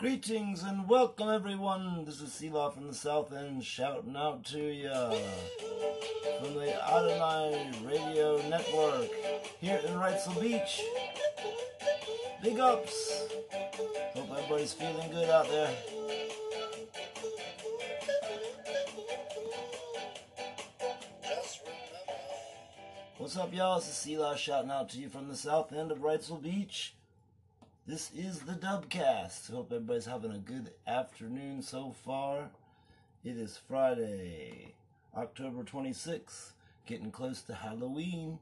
Greetings and welcome everyone. This is Selah from the South End shouting out to ya from the Adonai Radio Network here in Wrightsville Beach. Big ups. Hope everybody's feeling good out there. What's up, y'all? This is Selah shouting out to you from the south end of Wrightsville Beach. This is the Dubbcast. Hope everybody's having a good afternoon so far. It is Friday, October 26th, getting close to Halloween.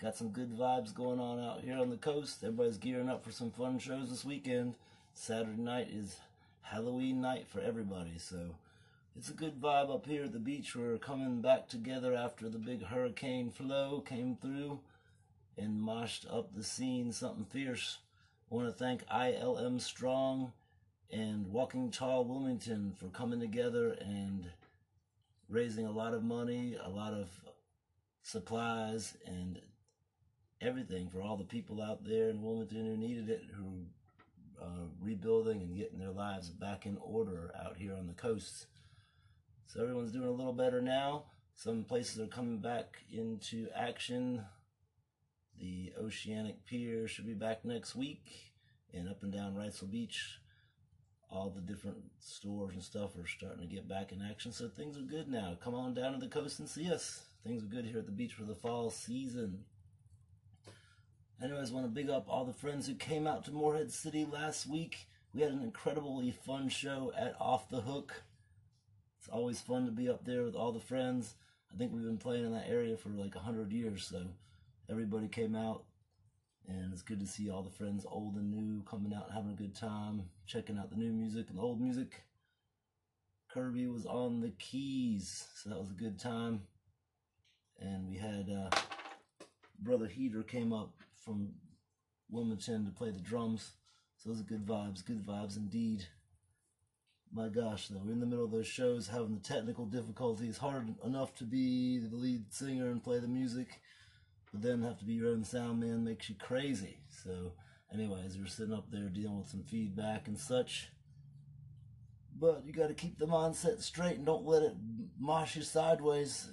Got some good vibes going on out here on the coast. Everybody's gearing up for some fun shows this weekend. Saturday night is Halloween night for everybody, so it's a good vibe up here at the beach. We're coming back together after the big hurricane flow came through and moshed up the scene something fierce. I want to thank ILM Strong and Walking Tall Wilmington for coming together and raising a lot of money, a lot of supplies, and everything for all the people out there in Wilmington who needed it, who uh, rebuilding and getting their lives back in order out here on the coast. So everyone's doing a little better now. Some places are coming back into action. The Oceanic Pier should be back next week. And up and down Wrightsville Beach, all the different stores and stuff are starting to get back in action. So things are good now. Come on down to the coast and see us. Things are good here at the beach for the fall season. Anyways, want to big up all the friends who came out to Morehead City last week. We had an incredibly fun show at Off the Hook. It's always fun to be up there with all the friends. I think we've been playing in that area for like a hundred years, so everybody came out, and it's good to see all the friends, old and new, coming out and having a good time, checking out the new music and the old music. Kirby was on the keys, so that was a good time. And we had uh, Brother Heater came up from Wilmington to play the drums, so those are good vibes, good vibes indeed my gosh, though, we're in the middle of those shows having the technical difficulties. Hard enough to be the lead singer and play the music, but then have to be your own sound man makes you crazy. So, anyways, we're sitting up there dealing with some feedback and such. But you got to keep the mindset straight and don't let it mosh you sideways.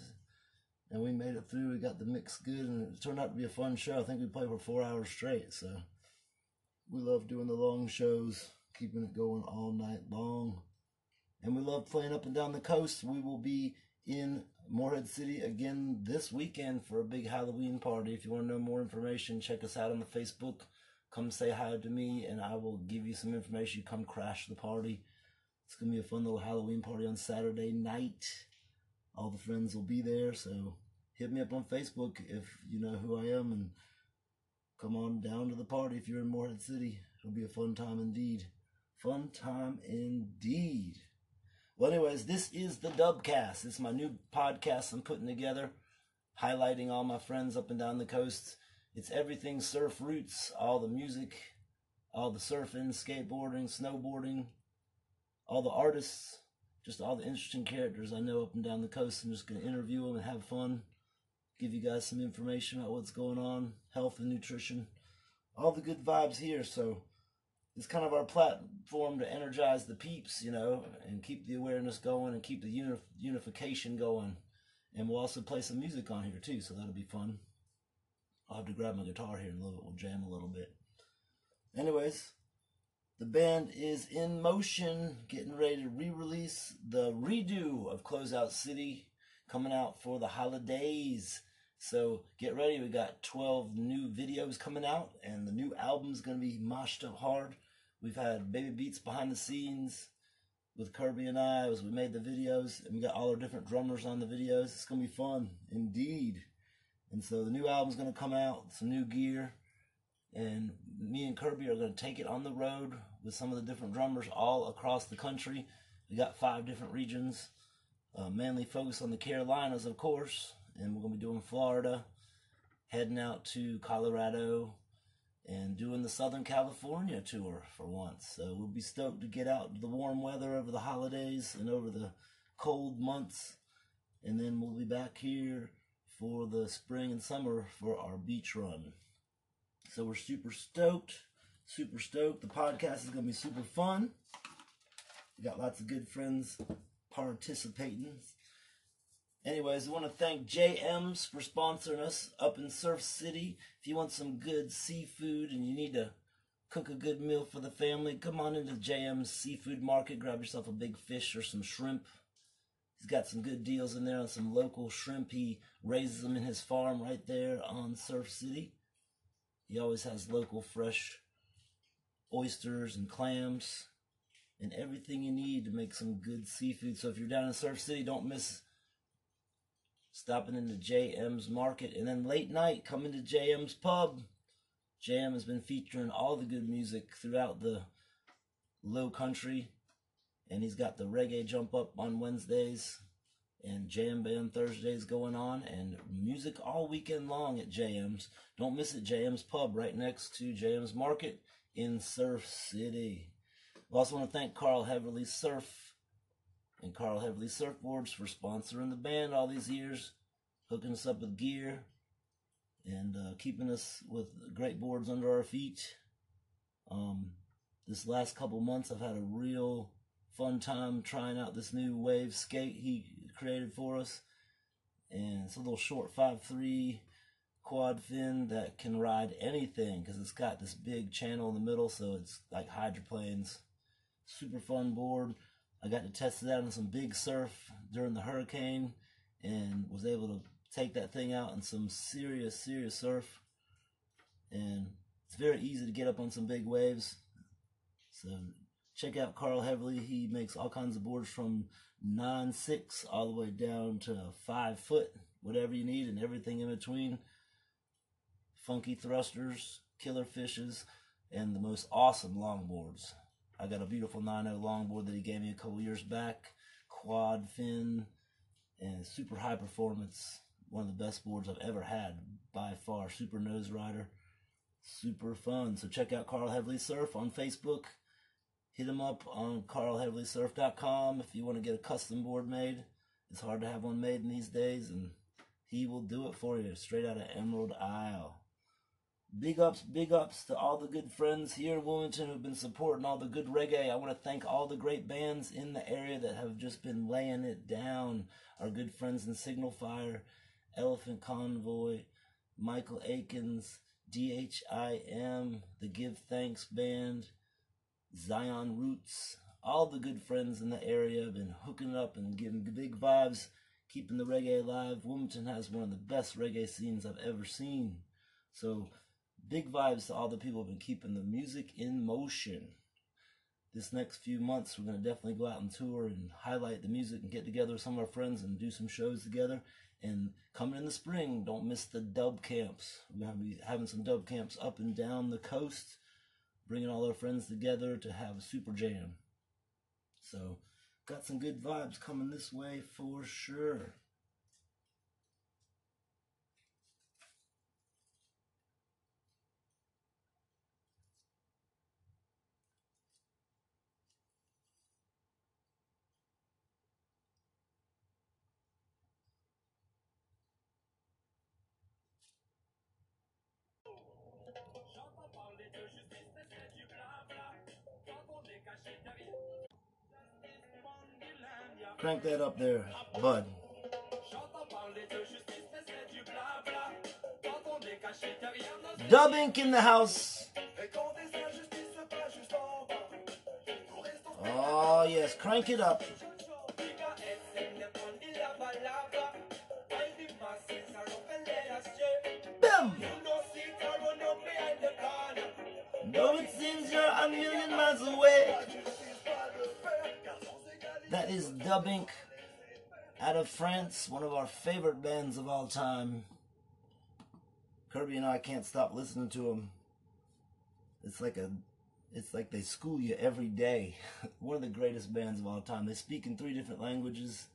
And we made it through. We got the mix good, and it turned out to be a fun show. I think we played for four hours straight. So, we love doing the long shows keeping it going all night long. And we love playing up and down the coast. We will be in Morehead City again this weekend for a big Halloween party. If you want to know more information, check us out on the Facebook. Come say hi to me, and I will give you some information. Come crash the party. It's to be a fun little Halloween party on Saturday night. All the friends will be there, so hit me up on Facebook if you know who I am and come on down to the party if you're in Morehead City. It'll be a fun time indeed. Fun time indeed. Well, anyways, this is the Dubbcast. It's my new podcast I'm putting together, highlighting all my friends up and down the coast. It's everything surf roots, all the music, all the surfing, skateboarding, snowboarding, all the artists, just all the interesting characters I know up and down the coast. I'm just going to interview them and have fun, give you guys some information about what's going on, health and nutrition, all the good vibes here. So, it's kind of our platform to energize the peeps, you know, and keep the awareness going and keep the uni- unification going. And we'll also play some music on here too, so that'll be fun. I'll have to grab my guitar here and. We'll jam a little bit. Anyways, the band is in motion, getting ready to re-release the redo of Closeout City, coming out for the holidays. So get ready. We got 12 new videos coming out, and the new album's to be moshed up hard. We've had Baby Beats behind the scenes with Kirby and I as we made the videos, and we got all our different drummers on the videos. It's gonna be fun, indeed. And so the new album's gonna come out, some new gear, and me and Kirby are gonna take it on the road with some of the different drummers all across the country. We got five different regions, uh, mainly focused on the Carolinas, of course, and we're gonna be doing Florida, heading out to Colorado, and doing the Southern California tour for once. So we'll be stoked to get out the warm weather over the holidays and over the cold months. And then we'll be back here for the spring and summer for our beach run. So we're super stoked, super stoked. The podcast is going to be super fun. We got lots of good friends participating. Anyways, I want to thank JM's for sponsoring us up in Surf City. If you want some good seafood and you need to cook a good meal for the family, come on into JM's Seafood Market. Grab yourself a big fish or some shrimp. He's got some good deals in there on some local shrimp. He raises them in his farm right there on Surf City. He always has local fresh oysters and clams and everything you need to make some good seafood. So if you're down in Surf City, don't miss stopping into JM's Market. And then late night, coming to JM's Pub. JM has been featuring all the good music throughout the low country. And he's got the reggae jump up on Wednesdays and jam band Thursdays going on and music all weekend long at JM's. Don't miss it, JM's Pub right next to JM's Market in Surf City. We also want to thank Carl Heverly Surf and Carl Heverly Surfboards for sponsoring the band all these years, hooking us up with gear, and uh, keeping us with great boards under our feet. Um, this last couple months, I've had a real fun time trying out this new wave skate he created for us. And it's a little short 5.3 quad fin that can ride anything because it's got this big channel in the middle, so it's like hydroplanes. Super fun board. I got to test it out in some big surf during the hurricane and was able to take that thing out in some serious, serious surf. And it's very easy to get up on some big waves. So check out Carl Heverly. He makes all kinds of boards from 9-6 all the way down to 5 foot, whatever you need and everything in between. Funky thrusters, killer fishes, and the most awesome longboards. I got a beautiful 9.0 longboard that he gave me a couple years back. Quad fin and super high performance. One of the best boards I've ever had by far. Super nose rider. Super fun. So check out Carl Heverly Surf on Facebook. Hit him up on carlheverlysurf.com if you want to get a custom board made. It's hard to have one made in these days, and he will do it for you straight out of Emerald Isle. Big ups, big ups to all the good friends here in Wilmington who've been supporting all the good reggae. I want to thank all the great bands in the area that have just been laying it down. Our good friends in Signal Fire, Elephant Convoy, Michael Akins, DHIM, the Give Thanks Band, Zion Roots, all the good friends in the area have been hooking up and giving big vibes, keeping the reggae alive. Wilmington has one of the best reggae scenes I've ever seen. So big vibes to all the people who've been keeping the music in motion. This next few months, we're going to definitely go out and tour and highlight the music and get together with some of our friends and do some shows together. And coming in the spring, don't miss the dub camps. We're going to be having some dub camps up and down the coast, bringing all our friends together to have a super jam. So, got some good vibes coming this way for sure. Crank that up there, bud. Dub Inc. in the house. Oh, yes, crank it up. Bam! It seems you're a million miles away. That is Dub Inc. out of France, one of our favorite bands of all time. Kirby and I can't stop listening to them. It's like a, it's like they school you every day. one of the greatest bands of all time. They speak in three different languages.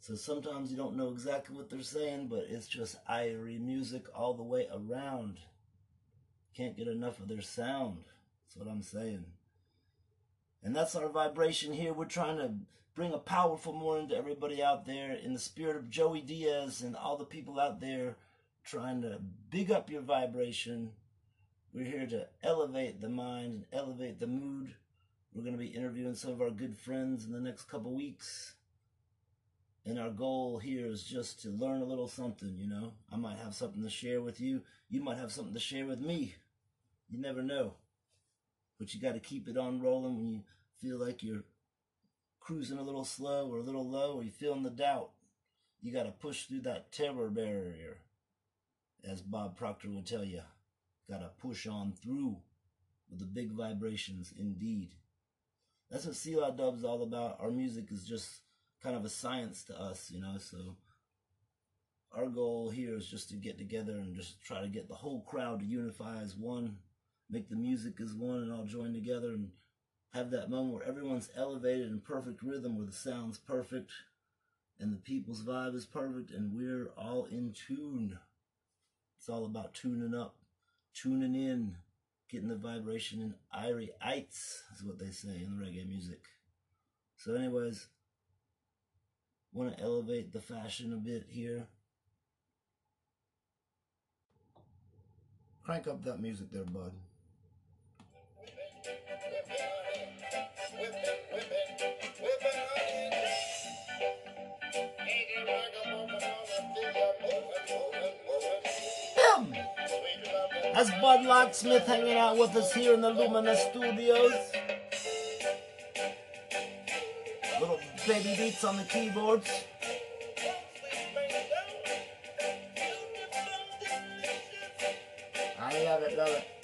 So sometimes you don't know exactly what they're saying, but it's just Irie music all the way around. Can't get enough of their sound. That's what I'm saying. And that's our vibration here. We're trying to bring a powerful morning to everybody out there in the spirit of Joey Diaz and all the people out there trying to big up your vibration. We're here to elevate the mind and elevate the mood We're going to be interviewing some of our good friends in the next couple weeks. And our goal here is just to learn a little something, you know. I might have something to share with you. You might have something to share with me. You never know. But you got to keep it on rolling when you feel like you're cruising a little slow or a little low or you're feeling the doubt. You got to push through that terror barrier, as Bob Proctor would tell you. Got to push on through with the big vibrations, indeed. That's what Selah Dub's all about. Our music is just kind of a science to us, you know, so our goal here is just to get together and just try to get the whole crowd to unify as one, make the music as one and all join together and have that moment where everyone's elevated in perfect rhythm, where the sound's perfect and the people's vibe is perfect and we're all in tune. It's all about tuning up, tuning in, getting the vibration in irie ites, is what they say in reggae music. So, anyways, want to elevate the fashion a bit here. Crank up that music there, bud. That's Bud Locksmith hanging out with us here in the Lumina Studios. Little baby beats on the keyboards. I love it, love it.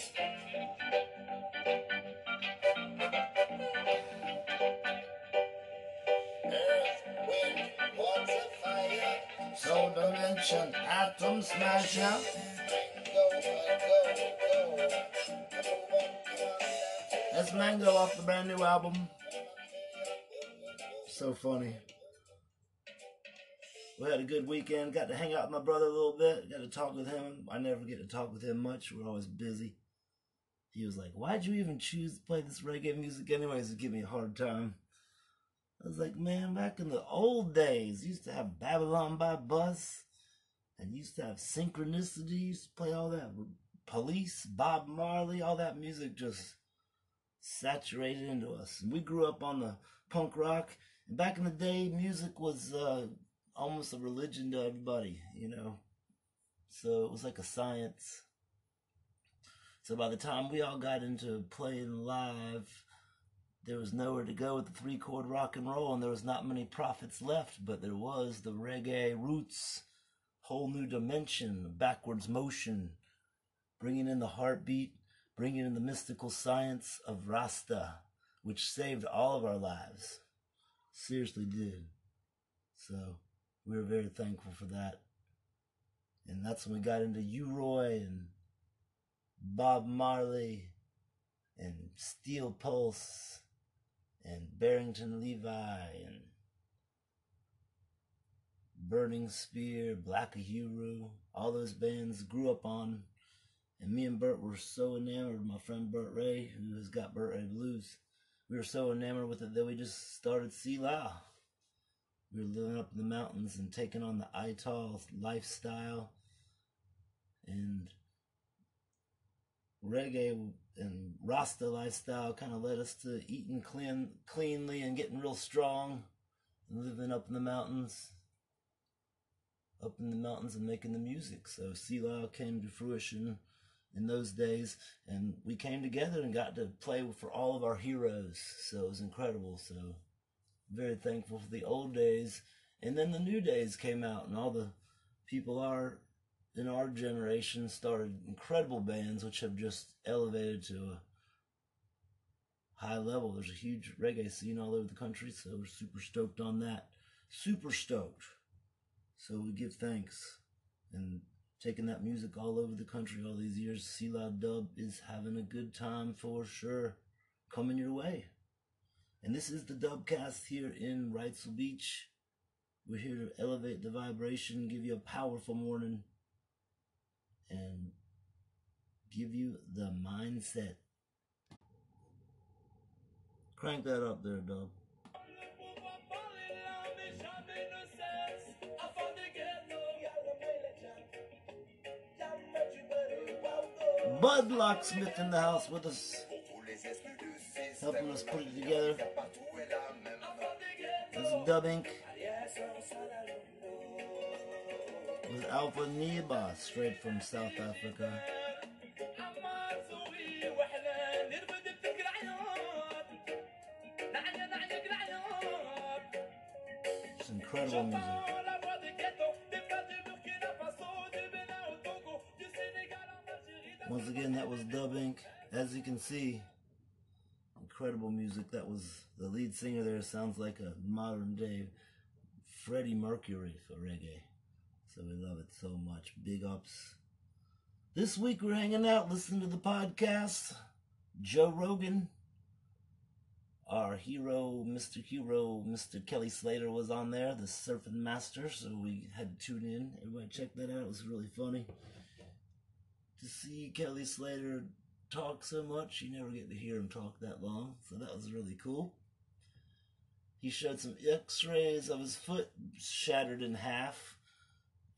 Atom smasher. That's Mango off the brand new album. So funny. We had a good weekend. Got to hang out with my brother a little bit. Got to talk with him. I never get to talk with him much. We're always busy. He was like, Why'd you even choose to play this reggae music anyways? To give me a hard time. I was like, man, back in the old days, used to have Babylon by Bus, and used to have to play all that Police, Bob Marley, all that music just saturated into us. And we grew up on the punk rock, and back in the day, music was uh, almost a religion to everybody, you know. So it was like a science. So by the time we all got into playing live, there was nowhere to go with the three chord rock and roll, and there was not many prophets left, but there was the reggae roots, whole new dimension, backwards motion, bringing in the heartbeat, bringing in the mystical science of Rasta, which saved all of our lives. Seriously did. So we were very thankful for that. And that's when we got into U-Roy and Bob Marley and Steel Pulse and Barrington Levy and Burning Spear, Black Uhuru, all those bands grew up on. And me and Bert were so enamored, my friend Bert Ray, who has got Bert Ray Blues, we were so enamored with it that we just started Selah. We were living up in the mountains and taking on the Ital lifestyle. And reggae and Rasta lifestyle kind of led us to eating clean, cleanly and getting real strong and living up in the mountains, up in the mountains and making the music. So Selah came to fruition in those days, and we came together and got to play for all of our heroes. So it was incredible. So very thankful for the old days, and then the new days came out, and all the people are in our generation started incredible bands which have just elevated to a high level. There's a huge reggae scene all over the country, so we're super stoked on that. Super stoked. So we give thanks and taking that music all over the country all these years. Selah Dub is having a good time for sure. Coming your way. And this is the Dubbcast here in Wrightsville Beach. We're here to elevate the vibration, give you a powerful morning and give you the mindset. Crank that up there, Dub. Bud Locksmith in the house with us. helping us put it together. This is Dub Inc. With Alpha Niba, straight from South Africa. Can see, incredible music. That was the lead singer there. Sounds like a modern day Freddie Mercury for reggae. So we love it so much. Big ups. This week we're hanging out, listening to the podcast. Joe Rogan, our hero, Mr. Hero, Mr. Kelly Slater was on there, the surfing master. So we had to tune in. Everybody check that out. It was really funny to see Kelly Slater talk so much. You never get to hear him talk that long, so that was really cool. He showed some x-rays of his foot shattered in half,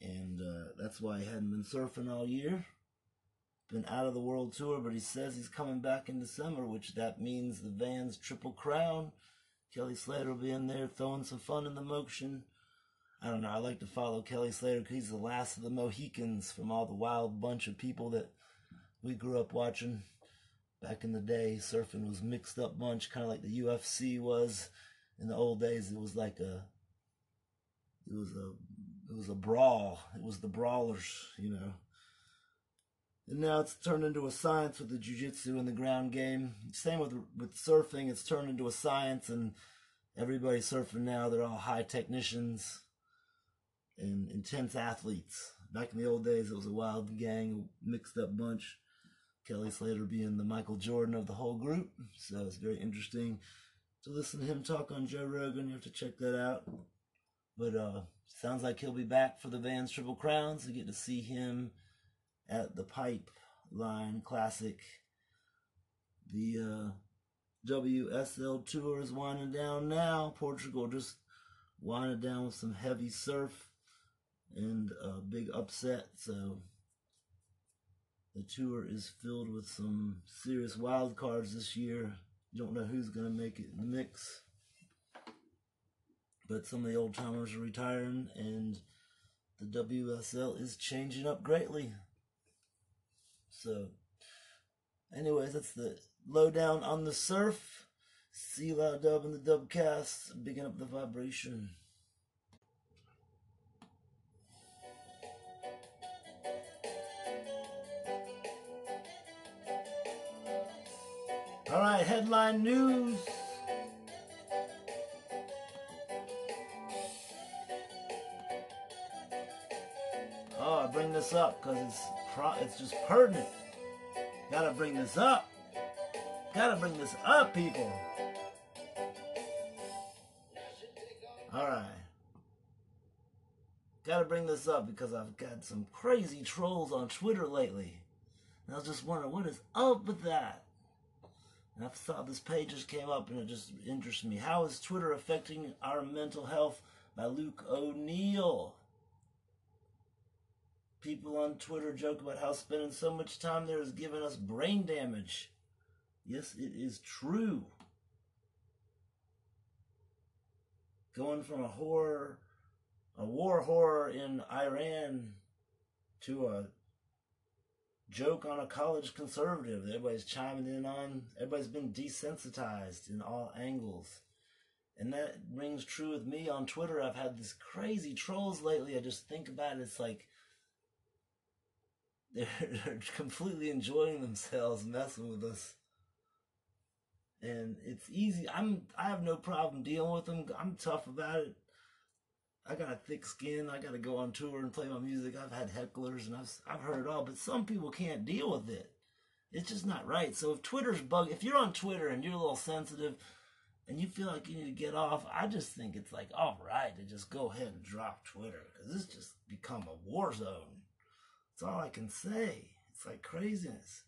and uh, that's why he hadn't been surfing all year. Been out of the world tour, but he says he's coming back in December, which that means the Vans Triple Crown. Kelly Slater will be in there throwing some fun in the motion. I don't know. I like to follow Kelly Slater because he's the last of the Mohicans from all the wild bunch of people that we grew up watching back in the day. Surfing was mixed up bunch, kind of like the UFC was in the old days. It was like a, it was a, it was a brawl. It was the brawlers, you know. And now it's turned into a science with the jujitsu and the ground game. Same with with surfing. It's turned into a science, and everybody surfing now. They're all high technicians and intense athletes. Back in the old days, it was a wild gang, mixed up bunch. Kelly Slater being the Michael Jordan of the whole group. So it's very interesting to listen to him talk on Joe Rogan. You have to check that out. But uh sounds like he'll be back for the Vans Triple Crowns. We get to see him at the Pipeline Classic. The uh, WSL Tour is winding down now. Portugal just winding down with some heavy surf and a big upset. So the tour is filled with some serious wild cards this year. You don't know who's going to make it in the mix. But some of the old timers are retiring, and the WSL is changing up greatly. So, anyways, that's the lowdown on the surf. Selah Dub and the Dubbcast, bigging up the vibration. All right, headline news. Oh, I bring this up because it's it's just pertinent. Gotta bring this up. Gotta bring this up, people. All right. Gotta bring this up because I've got some crazy trolls on Twitter lately. And I was just wondering, what is up with that? And I thought this page just came up and it just interested me. How is Twitter affecting our mental health by Luke O'Neill? People on Twitter joke about how spending so much time there is giving us brain damage. Yes, it is true. Going from a horror, a war horror in Iran to a joke on a college conservative everybody's chiming in on. Everybody's been desensitized in all angles. And that rings true with me on Twitter. I've had these crazy trolls lately. I just think about it. It's like they're completely enjoying themselves messing with us. And it's easy. I'm I have no problem dealing with them. I'm tough about it. I got a thick skin. I got to go on tour and play my music. I've had hecklers and I've I've heard it all, but some people can't deal with it. It's just not right. So if Twitter's bug, if you're on Twitter and you're a little sensitive, and you feel like you need to get off, I just think it's like all right to just go ahead and drop Twitter because this just become a war zone. That's all I can say. It's like craziness.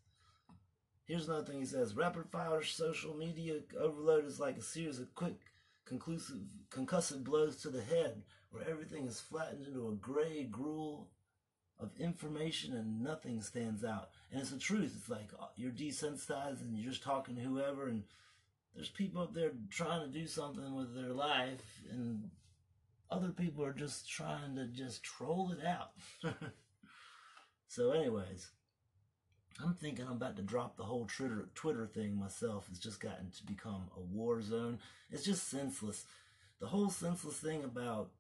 Here's another thing he says: rapid fire social media overload is like a series of quick, concussive blows to the head where everything is flattened into a gray gruel of information and nothing stands out. And it's the truth. It's like uh, you're desensitized and you're just talking to whoever, and there's people up there trying to do something with their life, and other people are just trying to just troll it out. so, anyways, I'm thinking I'm about to drop the whole Twitter Twitter thing myself. It's just gotten to become a war zone. It's just senseless. The whole senseless thing about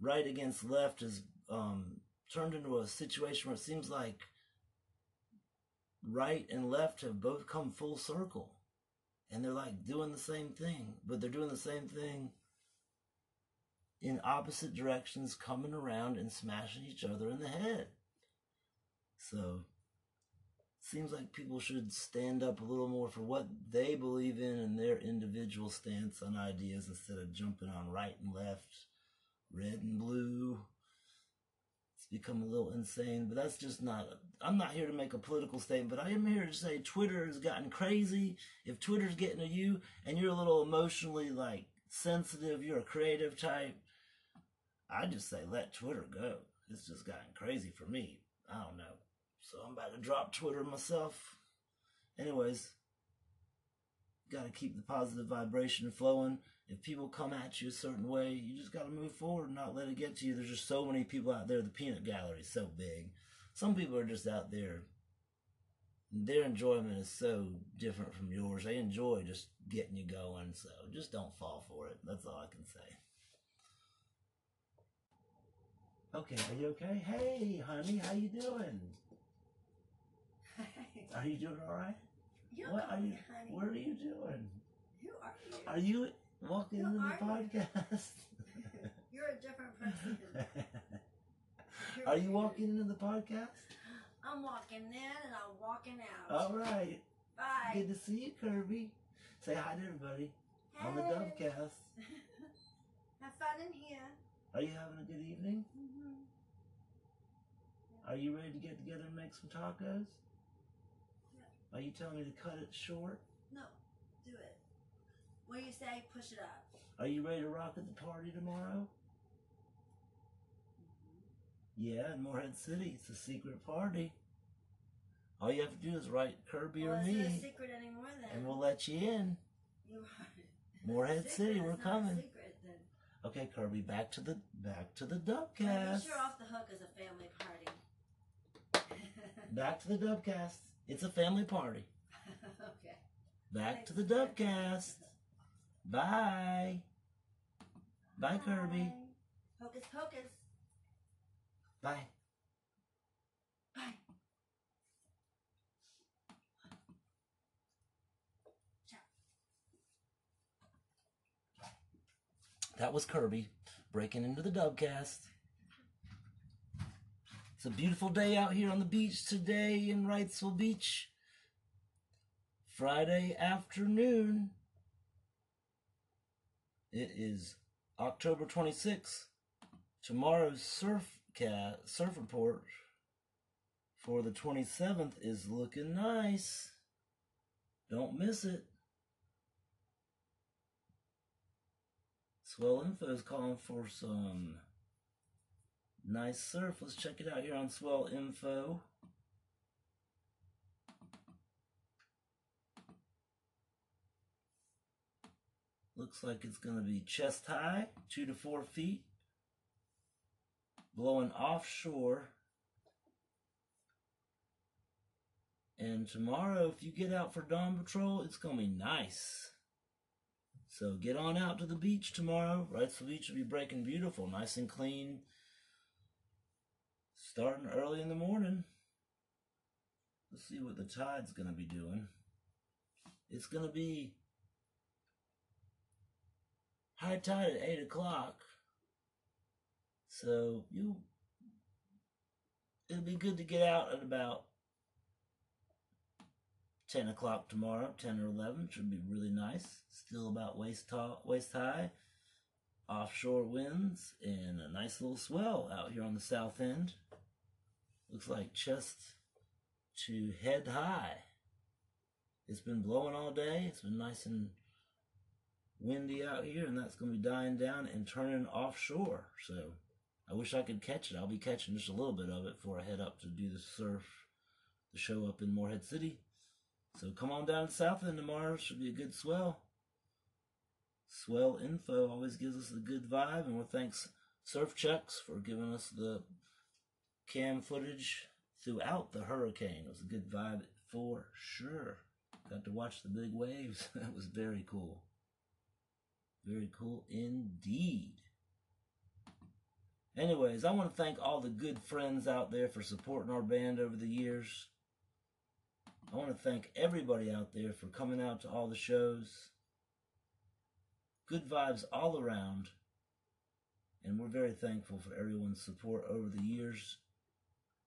right against left has um, turned into a situation where it seems like right and left have both come full circle. And they're like doing the same thing, but they're doing the same thing in opposite directions, coming around and smashing each other in the head. So, seems like people should stand up a little more for what they believe in and their individual stance on ideas instead of jumping on right and left, red and blue. It's become a little insane, but that's just not. I'm not here to make a political statement, but I am here to say Twitter has gotten crazy. If Twitter's getting to you and you're a little emotionally like sensitive, you're a creative type, I just say let Twitter go. It's just gotten crazy for me. I don't know. So I'm about to drop Twitter myself. Anyways, got to keep the positive vibration flowing. If people come at you a certain way, you just got to move forward and not let it get to you. There's just so many people out there. The peanut gallery is so big. Some people are just out there. Their enjoyment is so different from yours. They enjoy just getting you going. So just don't fall for it. That's all I can say. Okay, are you okay? Hey, honey, how you doing? Are you doing all right? What are you? honey. What are you doing? Who are you? Are you walking Who into the are you? podcast? You're a different person. You're are you walking into the podcast? I'm walking in and I'm walking out. All right. Bye. Good to see you, Kirby. Say hi to everybody on the Hey. Dubbcast. Have fun in here. Are you having a good evening? hmm Are you ready to get together and make some tacos? Are you telling me to cut it short? No, do it. What do you say? Push it up. Are you ready to rock at the party tomorrow? Mm-hmm. Yeah, in Morehead City. It's a secret party. All you have to do is write Kirby Well, or is it a me, secret anymore then? and we'll let you in. You are. Morehead Secret City, we're not a coming. Secret then. Okay, Kirby, back to the back to the Dubbcast. be sure off the hook is a family party. Back to the Dubbcast. It's a family party. okay. Back to the Dubbcast. Bye. Bye, Kirby. Hocus pocus. Bye. Bye. Ciao. That was Kirby breaking into the Dubbcast. It's a beautiful day out here on the beach today in Wrightsville Beach. Friday afternoon. It is October 26th. Tomorrow's surf cat surf report for the 27th is looking nice. Don't miss it. Swell Info is calling for some nice surf. Let's check it out here on Swell Info. Looks like it's going to be chest high, two to four feet, blowing offshore. And tomorrow, if you get out for dawn patrol, it's going to be nice. So get on out to the beach tomorrow. Right, Wrightsville Beach will be breaking beautiful, nice and clean. Starting early in the morning. Let's see what the tide's going to be doing. It's going to be high tide at 8 o'clock. So you it'll be good to get out at about 10 o'clock tomorrow, 10 or 11. Should be really nice. Still about waist, tall, waist high. Offshore winds and a nice little swell out here on the south end. Looks like chest to head high. It's been blowing all day. It's been nice and windy out here, and that's going to be dying down and turning offshore. So I wish I could catch it. I'll be catching just a little bit of it before I head up to do the surf, the show up in Morehead City. So come on down South End tomorrow. Should be a good swell. Swell info always gives us a good vibe, and we thanks Surfchex for giving us the cam footage throughout the hurricane. It was a good vibe for sure. Got to watch the big waves. that was very cool. Very cool indeed. Anyways, I want to thank all the good friends out there for supporting our band over the years. I want to thank everybody out there for coming out to all the shows. Good vibes all around. And we're very thankful for everyone's support over the years.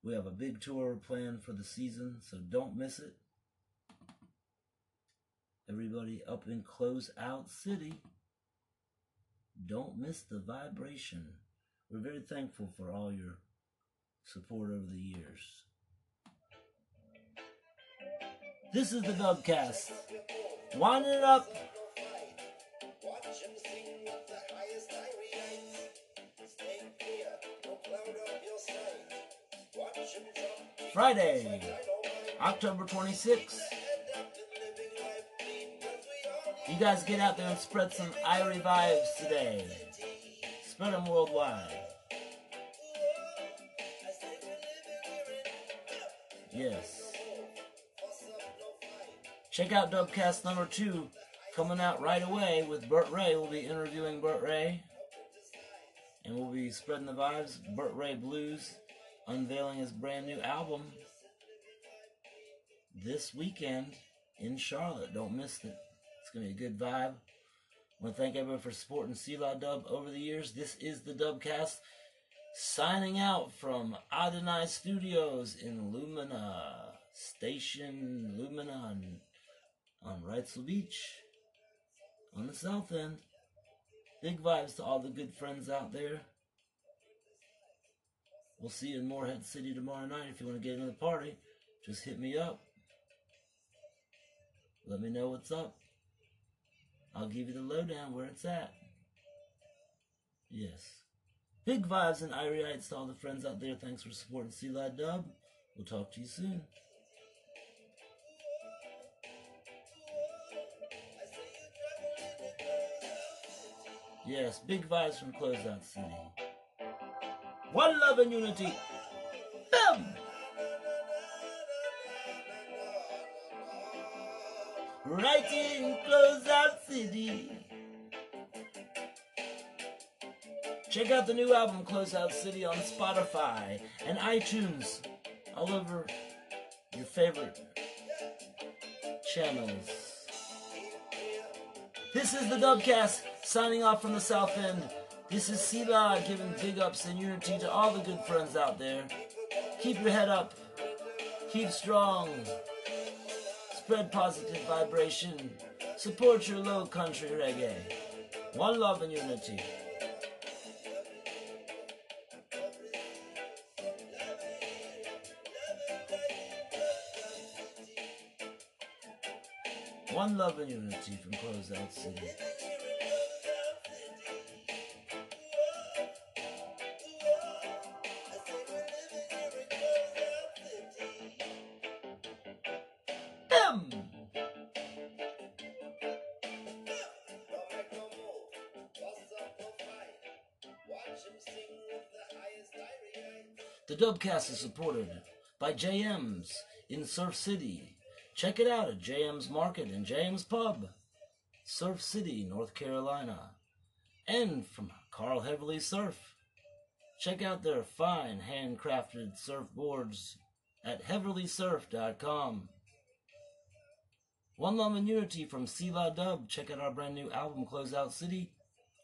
We have a big tour planned for the season, so don't miss it. Everybody up in Closeout City, don't miss the vibration. We're very thankful for all your support over the years. This is the Dubbcast. Winding it up. Friday, October 26th. You guys get out there and spread some Irie vibes today. Spread them worldwide. Yes. Check out Dubbcast number two coming out right away with Burt Ray. We'll be interviewing Burt Ray. And we'll be spreading the vibes. Burt Ray Blues unveiling his brand new album this weekend in Charlotte. Don't miss it. It's going to be a good vibe. I want to thank everyone for supporting Selah Dub over the years. This is the Dubbcast signing out from Adonai Studios in Lumina Station, Lumina on, on Wrightsville Beach on the south end. Big vibes to all the good friends out there. We'll see you in Morehead City tomorrow night. If you want to get into the party, just hit me up. Let me know what's up. I'll give you the lowdown where it's at. Yes. Big vibes and Iriites to all the friends out there. Thanks for supporting Selah Dub. We'll talk to you soon. Yes, big vibes from Closeout City. One love and unity. Boom! Right in Closeout City. Check out the new album Closeout City on Spotify and iTunes, all over your favorite channels. This is the Dubbcast signing off from the South End. This is Selah giving big ups and unity to all the good friends out there. Keep your head up. Keep strong. Spread positive vibration. Support your low country reggae. One love and unity. One love and unity from Closeout City. Dubbcast is supported by JM's in Surf City. Check it out at JM's Market and JM's Pub, Surf City, North Carolina. And from Carl Heverly Surf. Check out their fine handcrafted surfboards at heverlysurf.com. One Love and Unity from Selah Dub. Check out our brand new album, Closeout City,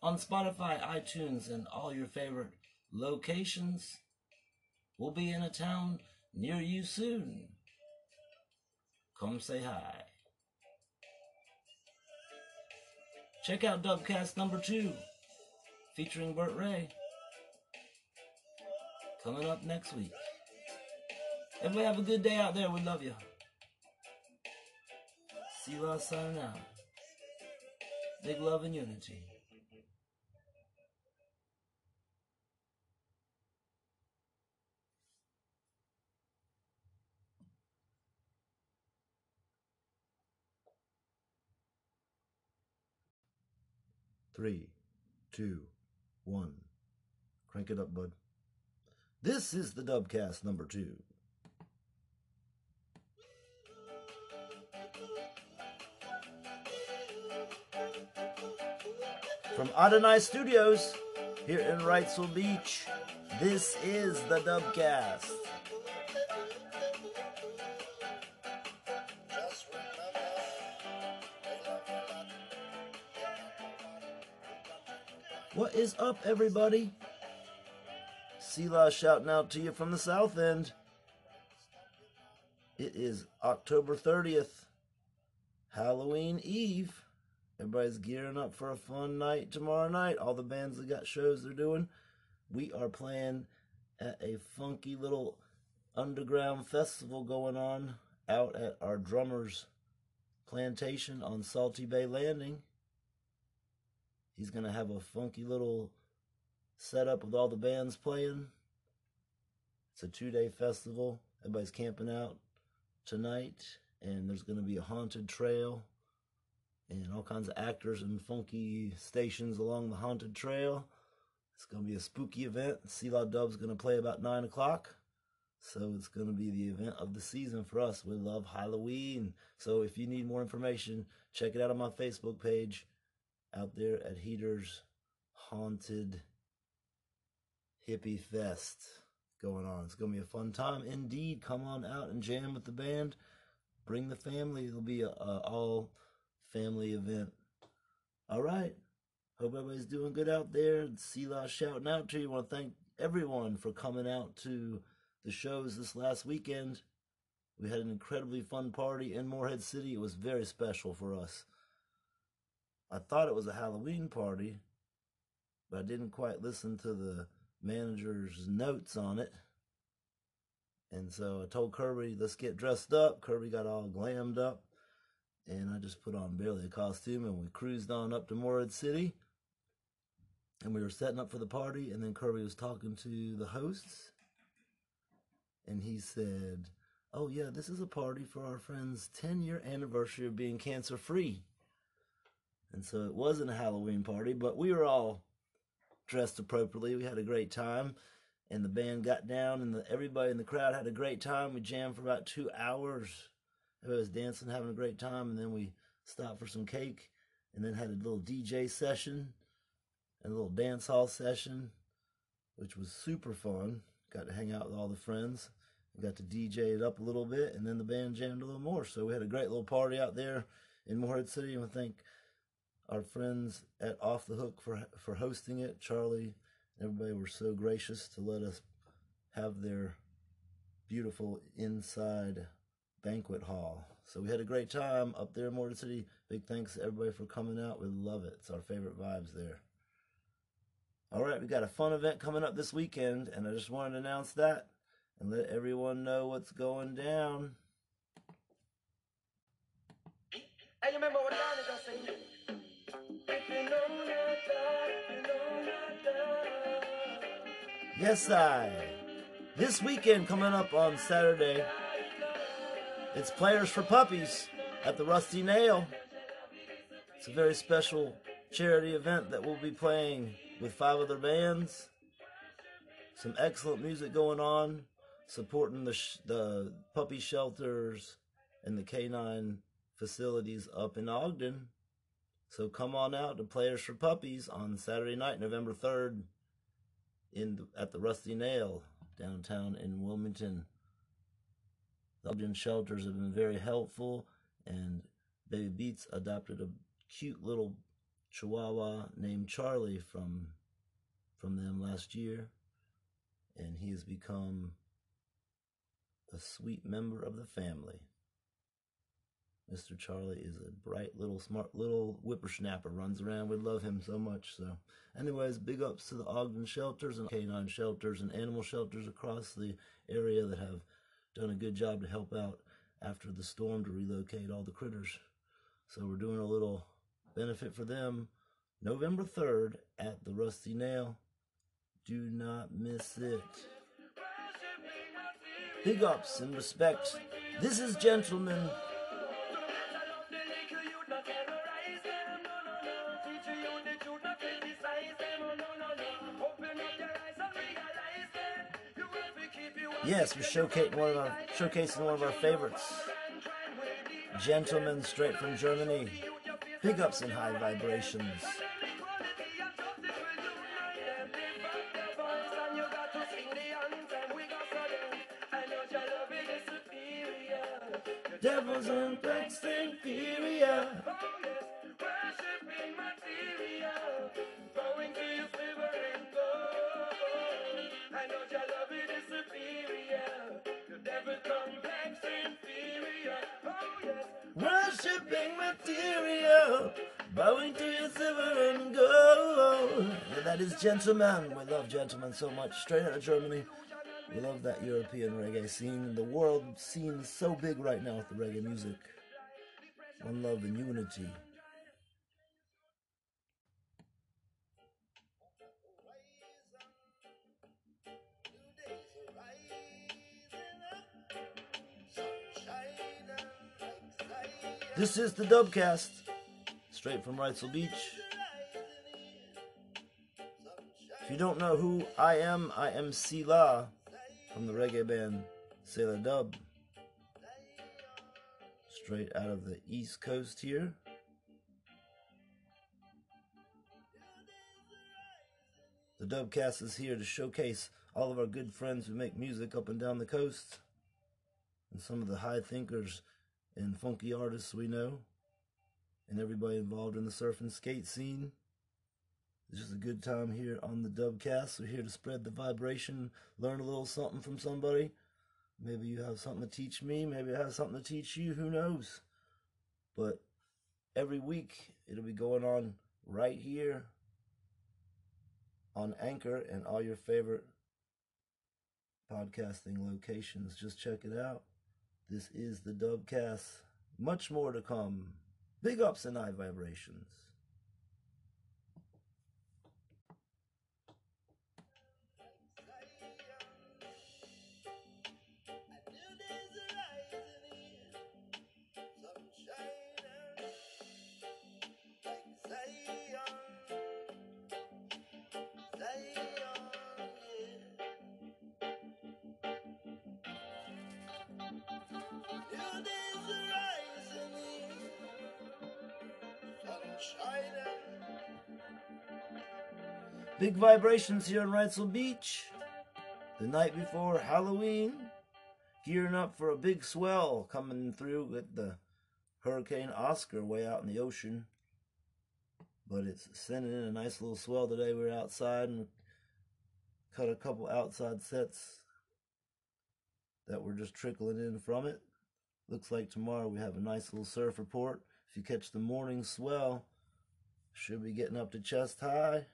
on Spotify, iTunes, and all your favorite locations. We'll be in a town near you soon. Come say hi. Check out Dubbcast number two, featuring Burt Ray. Coming up next week. Everybody have a good day out there. We love you. See you last signing out. Big love and unity. Three, two, one. Crank it up, bud. This is the Dubbcast number two. From Adonai Studios here in Wrightsville Beach, this is the Dubbcast. What is up, everybody? Selah shouting out to you from the south end. It is October 30th, Halloween Eve. Everybody's gearing up for a fun night tomorrow night. All the bands that got shows they're doing. We are playing at a funky little underground festival going on out at our drummer's plantation on Salty Bay Landing. He's going to have a funky little setup with all the bands playing. It's a two day festival. Everybody's camping out tonight, and there's going to be a haunted trail and all kinds of actors and funky stations along the haunted trail. It's going to be a spooky event. Selah Dub's going to play about 9 o'clock. So it's going to be the event of the season for us. We love Halloween. So if you need more information, check it out on my Facebook page out there at Heaters Haunted Hippie Fest going on. It's going to be a fun time indeed. Come on out and jam with the band. Bring the family. It'll be a, all family event. All right. Hope everybody's doing good out there. Selah shouting out to you. I want to thank everyone for coming out to the shows this last weekend. We had an incredibly fun party in Morehead City. It was very special for us. I thought it was a Halloween party, but I didn't quite listen to the manager's notes on it. And so I told Kirby, let's get dressed up. Kirby got all glammed up. And I just put on barely a costume and we cruised on up to Morehead City. And we were setting up for the party. And then Kirby was talking to the hosts. And he said, Oh, yeah, this is a party for our friend's 10 year anniversary of being cancer free. And so it wasn't a Halloween party, but we were all dressed appropriately. We had a great time. And the band got down, and the, everybody in the crowd had a great time. We jammed for about two hours. Everybody was dancing, having a great time. And then we stopped for some cake and then had a little DJ session and a little dance hall session, which was super fun. Got to hang out with all the friends. Got to DJ it up a little bit, and then the band jammed a little more. So we had a great little party out there in Morehead City. And I thank our friends at Off the Hook for for hosting it. Charlie, everybody were so gracious to let us have their beautiful inside banquet hall. So we had a great time up there in Morehead City. Big thanks to everybody for coming out. We love it. It's our favorite vibes there. All right, we got a fun event coming up this weekend, and I just wanted to announce that and let everyone know what's going down. Hey, you remember Yes, I. This weekend coming up on Saturday, it's Players for Puppies at the Rusty Nail. It's a very special charity event that we'll be playing with five other bands. Some excellent music going on, supporting the sh- the puppy shelters and the canine facilities up in Ogden. So come on out to Players for Puppies on Saturday night, November third, in the, at the Rusty Nail downtown in Wilmington. The Ogden shelters have been very helpful, and Baby Beats adopted a cute little Chihuahua named Charlie from from them last year, and he has become a sweet member of the family. Mr. Charlie is a bright little smart little whippersnapper, runs around. We love him so much. So, anyways, big ups to the Ogden shelters and canine shelters and animal shelters across the area that have done a good job to help out after the storm to relocate all the critters. So, we're doing a little benefit for them November 3rd at the Rusty Nail. Do not miss it. Big ups and respect. This is Gentleman. Yes, we're showcasing one of our showcasing one of our favorites. Gentleman straight from Germany. Pickups ups and high vibrations. Gentleman. We love Gentleman so much. Straight out of Germany. We love that European reggae scene. The world scene is so big right now with the reggae music. One love and unity. This is the Dubbcast, straight from Wrightsville Beach. If you don't know who I am, I am Selah from the reggae band Selah Dub. Straight out of the East Coast here. The Dubbcast is here to showcase all of our good friends who make music up and down the coast and some of the high thinkers and funky artists we know and everybody involved in the surf and skate scene. It's is a good time here on the Dubbcast. We're here to spread the vibration, learn a little something from somebody. Maybe you have something to teach me. Maybe I have something to teach you. Who knows? But every week it'll be going on right here on Anchor and all your favorite podcasting locations. Just check it out. This is the Dubbcast. Much more to come. Big ups and high vibrations. Big vibrations here on Wrightsville Beach. The night before Halloween. Gearing up for a big swell coming through with the Hurricane Oscar way out in the ocean. But it's sending in a nice little swell today. We are outside and cut a couple outside sets that were just trickling in from it. Looks like tomorrow we have a nice little surf report. If you catch the morning swell, should be getting up to chest high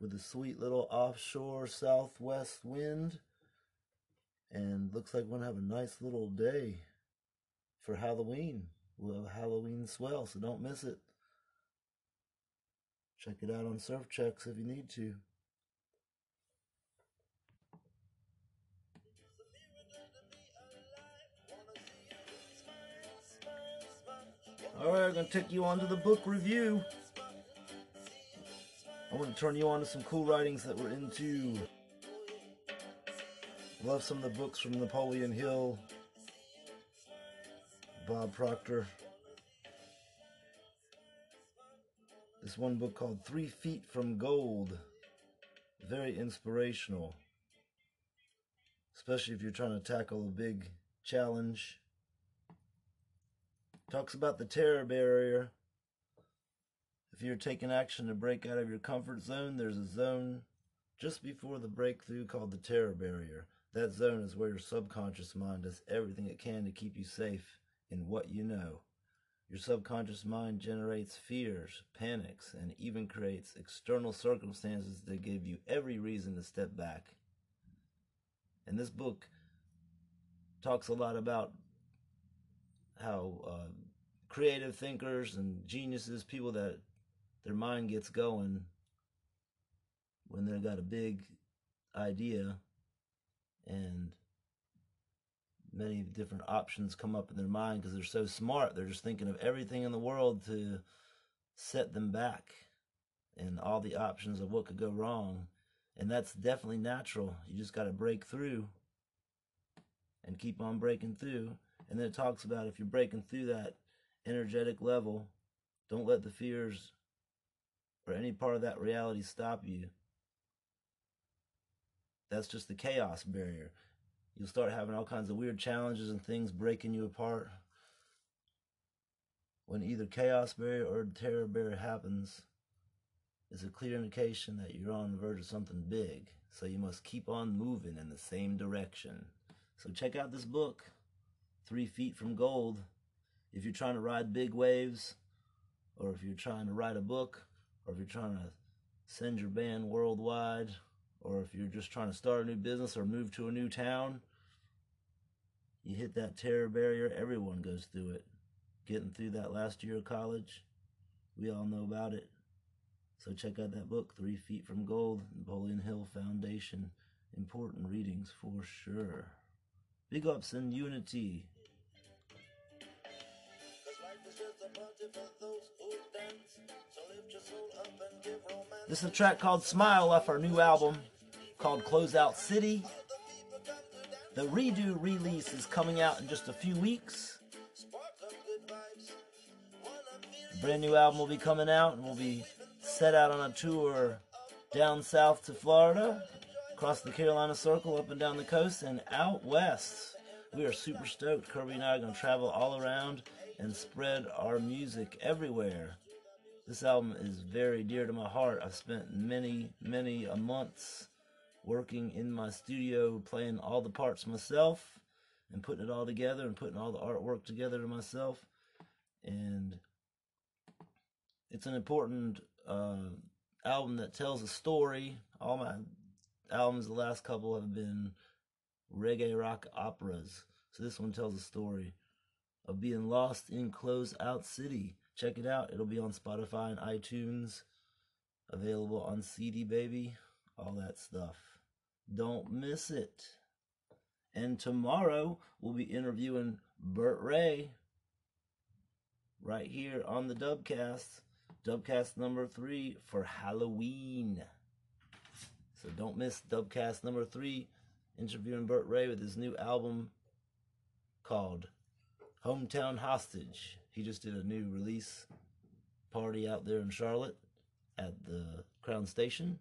with a sweet little offshore southwest wind. And looks like we're going to have a nice little day for Halloween. We'll have Halloween swell, so don't miss it. Check it out on Surfchex if you need to. All right, I'm going to take you on to the book review. I want to turn you on to some cool writings that we're into. Love some of the books from Napoleon Hill, Bob Proctor. This one book called Three Feet from Gold. Very inspirational. Especially if you're trying to tackle a big challenge. Talks about the terror barrier. If you're taking action to break out of your comfort zone, there's a zone just before the breakthrough called the terror barrier. That zone is where your subconscious mind does everything it can to keep you safe in what you know. Your subconscious mind generates fears, panics, and even creates external circumstances that give you every reason to step back. And this book talks a lot about how uh, creative thinkers and geniuses, people that their mind gets going when they've got a big idea and many different options come up in their mind because they're so smart. They're just thinking of everything in the world to set them back and all the options of what could go wrong. And that's definitely natural. You just got to break through and keep on breaking through. And then it talks about if you're breaking through that energetic level, don't let the fears or any part of that reality stop you. That's just the chaos barrier. You'll start having all kinds of weird challenges and things breaking you apart. When either chaos barrier or terror barrier happens, it's a clear indication that you're on the verge of something big. So you must keep on moving in the same direction. So check out this book, Three Feet from Gold. If you're trying to ride big waves, or if you're trying to write a book, or if you're trying to send your band worldwide, or if you're just trying to start a new business or move to a new town, you hit that terror barrier, everyone goes through it. Getting through that last year of college, we all know about it. So check out that book, Three Feet from Gold, Napoleon Hill Foundation. Important readings for sure. Big ups and unity. This is a track called Smile off our new album called Closeout City. The redo release is coming out in just a few weeks. A brand new album will be coming out and we'll be set out on a tour down south to Florida, across the Carolina Circle, up and down the coast, and out west. We are super stoked. Kirby and I are going to travel all around and spread our music everywhere. This album is very dear to my heart. I've spent many, many months working in my studio, playing all the parts myself, and putting it all together, and putting all the artwork together to myself. And it's an important uh, album that tells a story. All my albums, the last couple, have been reggae rock operas. So this one tells a story of being lost in Close Out City. Check it out. It'll be on Spotify and iTunes. Available on CD Baby. All that stuff. Don't miss it. And tomorrow we'll be interviewing Burt Ray right here on the Dubbcast. Dubbcast number three for Halloween. So don't miss Dubbcast number three, interviewing Burt Ray with his new album called Hometown Hostage. He just did a new release party out there in Charlotte at the Crown Station,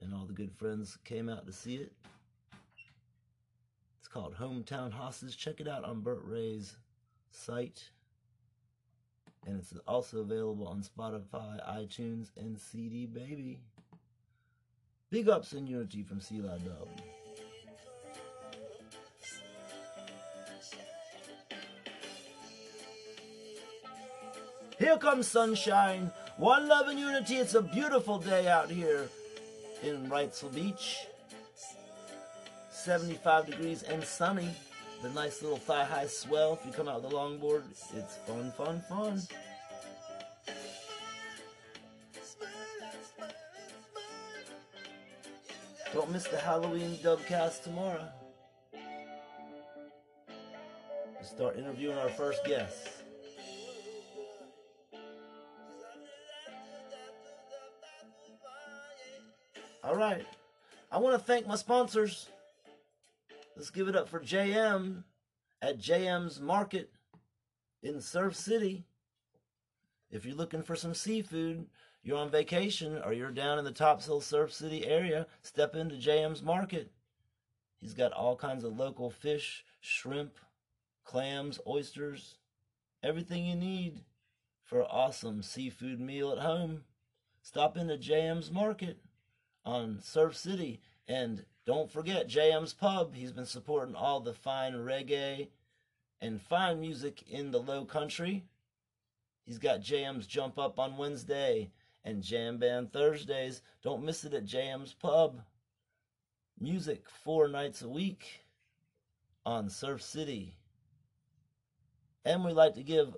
and all the good friends came out to see it. It's called Hometown Hostage. Check it out on Burt Ray's site. And it's also available on Spotify, iTunes, and CD Baby. Big ups and unity from Sea Dub. Here comes sunshine. One love and unity. It's a beautiful day out here in Wrightsville Beach. 75 degrees and sunny. The nice little thigh high swell. If you come out with a longboard, it's fun, fun, fun. Don't miss the Halloween Dubbcast tomorrow. We start interviewing our first guests. Right. I want to thank my sponsors. Let's give it up for JM at JM's Market in Surf City. If you're looking for some seafood, you're on vacation, or you're down in the Topsail Surf City area, step into JM's Market. He's got all kinds of local fish, shrimp, clams, oysters, everything you need for an awesome seafood meal at home. Stop into JM's Market on Surf City. And don't forget JM's Pub. He's been supporting all the fine reggae and fine music in the low country. He's got JM's Jump Up on Wednesday and Jam Band Thursdays. Don't miss it at JM's Pub. Music four nights a week on Surf City. And we'd like to give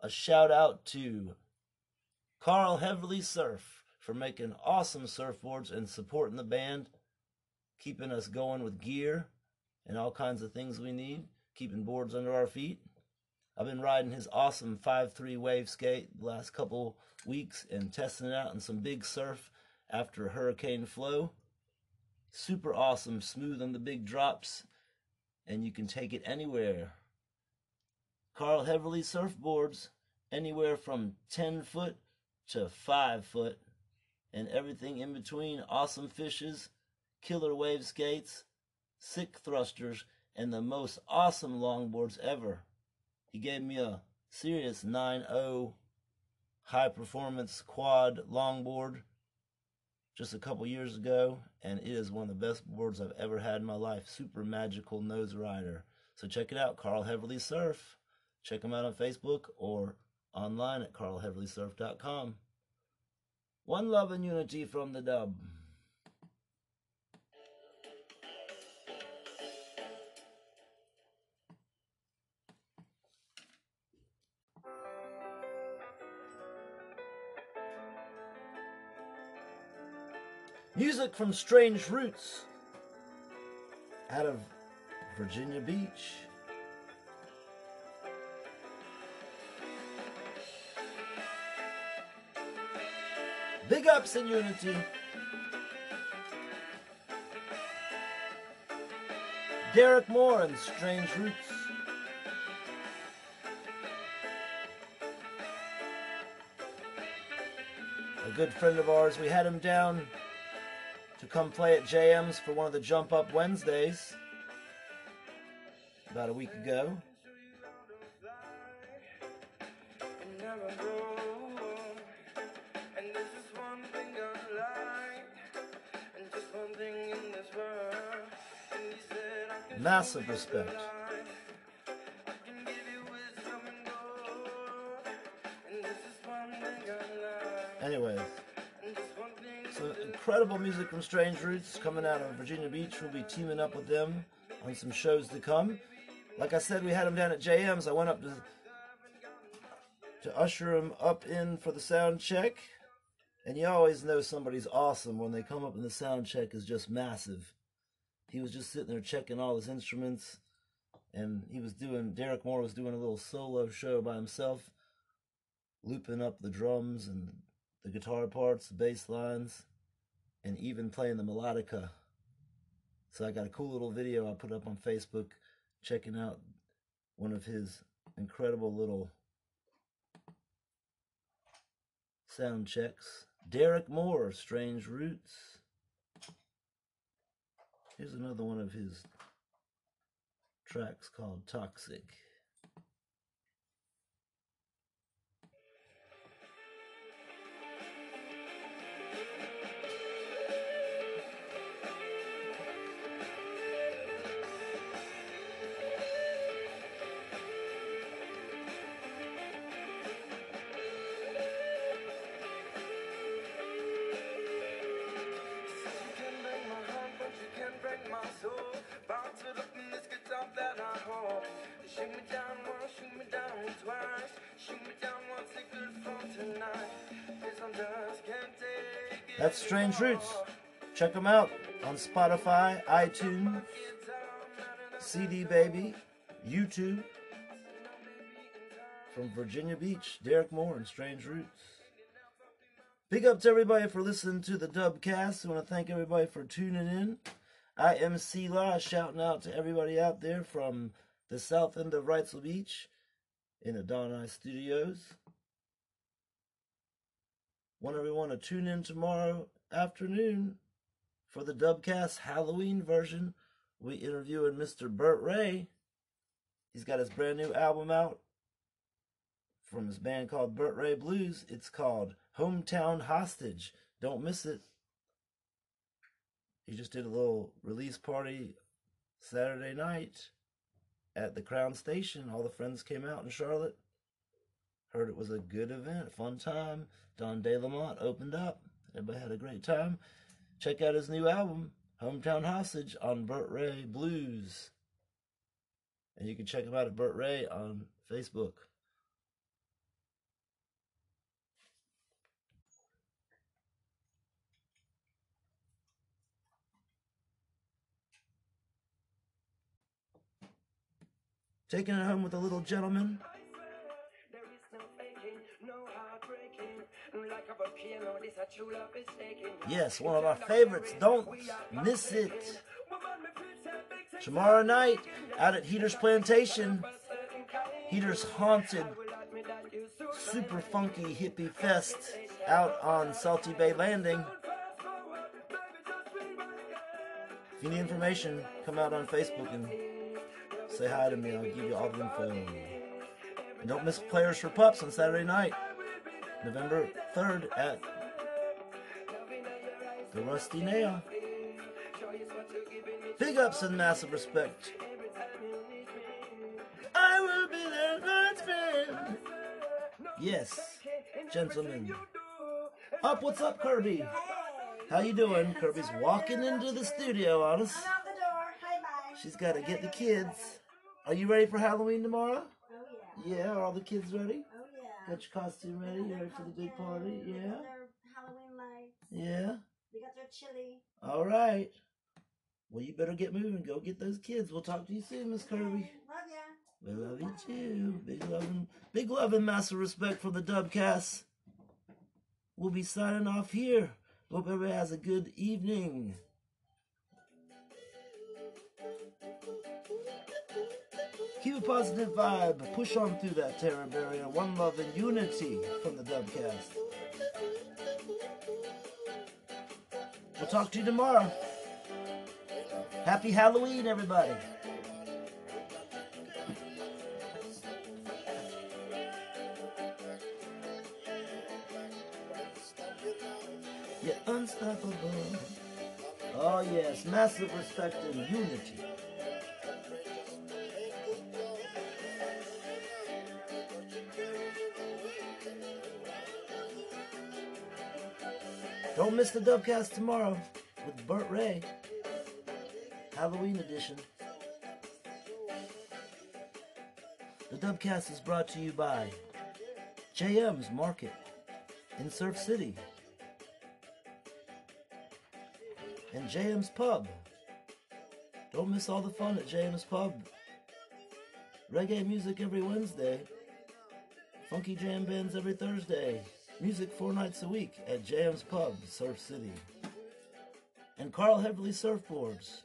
a shout out to Carl Heverly Surf for making awesome surfboards and supporting the band, keeping us going with gear and all kinds of things we need, keeping boards under our feet. I've been riding his awesome 5-3 wave skate the last couple weeks and testing it out in some big surf after Hurricane Flow. Super awesome, smooth on the big drops, and you can take it anywhere. Carl Heverly surfboards, anywhere from 10 foot to 5 foot, and everything in between awesome fishes, killer wave skates, sick thrusters, and the most awesome longboards ever. He gave me a serious 9.0 high performance quad longboard just a couple years ago, and it is one of the best boards I've ever had in my life. Super magical nose rider. So check it out, Carl Heverly Surf. Check him out on Facebook or online at carlheverlysurf.com. One love and unity from the dub. Music from Strange Roots out of Virginia Beach. Big ups in unity. Derek Moore and Strange Roots. A good friend of ours, we had him down to come play at JM's for one of the Jump Up Wednesdays about a week ago. Just one thing some incredible music from Strange Roots coming out of Virginia Beach. We'll be teaming up with them on some shows to come. Like I said, we had them down at JM's. I went up to to usher them up in for the sound check. And you always know somebody's awesome when they come up and the sound check is just massive. He was just sitting there checking all his instruments, and he was doing. Derek Moore was doing a little solo show by himself, looping up the drums and the guitar parts, the bass lines, and even playing the melodica. So I got a cool little video I put up on Facebook checking out one of his incredible little sound checks. Derek Moore, Strange Roots. Here's another one of his tracks called Toxic. That's Strange Roots. Check them out on Spotify, iTunes, CD Baby, YouTube. From Virginia Beach, Derek Moore and Strange Roots. Big up to everybody for listening to the Dubbcast. I want to thank everybody for tuning in. I am Selah shouting out to everybody out there from the south end of Wrightsville Beach in Adonai Studios. Want everyone to tune in tomorrow afternoon for the Dubbcast Halloween version. We interviewing Mr. Burt Ray. He's got his brand new album out from his band called Burt Ray Blues. It's called Hometown Hostage. Don't miss it. He just did a little release party Saturday night at the Crown Station. All the friends came out in Charlotte. Heard it was a good event, fun time. Don De opened up. Everybody had a great time. Check out his new album, Hometown Hostage, on Burt Ray Blues. And you can check him out at Burt Ray on Facebook. Taking it home with a little gentleman. Yes, one of our favorites. Don't miss it. Tomorrow night, out at Heater's Plantation, Heater's Haunted Super Funky Hippie Fest out on Salty Bay Landing. If you need information, come out on Facebook and say hi to me. I'll give you all the info. And don't miss Players for Pups on Saturday night, November 3rd at the Rusty Nail. Big ups and massive respect. I will be there. Yes, gentlemen. Up, what's up, Kirby? How you doing? Kirby's walking into the studio on us. I'm out the door. Hi, bye. She's got to get the kids. Are you ready for Halloween tomorrow? Oh yeah. Yeah, are all the kids ready? Got your costume ready? You ready for the big party? Yeah? Their Halloween lights. Yeah? They got their chili. All right. Well, you better get moving. Go get those kids. We'll talk to you soon, Miss Kirby. Love ya. We love you too. Big love and big love and massive respect for the Dubbcast. We'll be signing off here. Hope everybody has a good evening. Keep a positive vibe. Push on through that terror barrier. One love and unity from the Dubbcast. We'll talk to you tomorrow. Happy Halloween, everybody. You're unstoppable. Oh, yes, massive respect and unity. Miss the Dubbcast tomorrow with Burt Ray. Halloween edition. The Dubbcast is brought to you by JM's Market in Surf City and JM's Pub. Don't miss all the fun at JM's Pub. Reggae music every Wednesday. Funky jam bands every Thursday. Music four nights a week at JM's Pub, Surf City. And Carl Heverly Surfboards.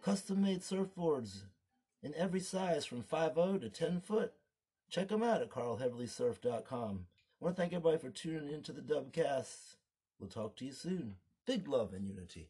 Custom made surfboards in every size from 5 to 10 foot. Check them out at carlheverlysurf.com. I want to thank everybody for tuning into the Dubbcast. We'll talk to you soon. Big love and unity.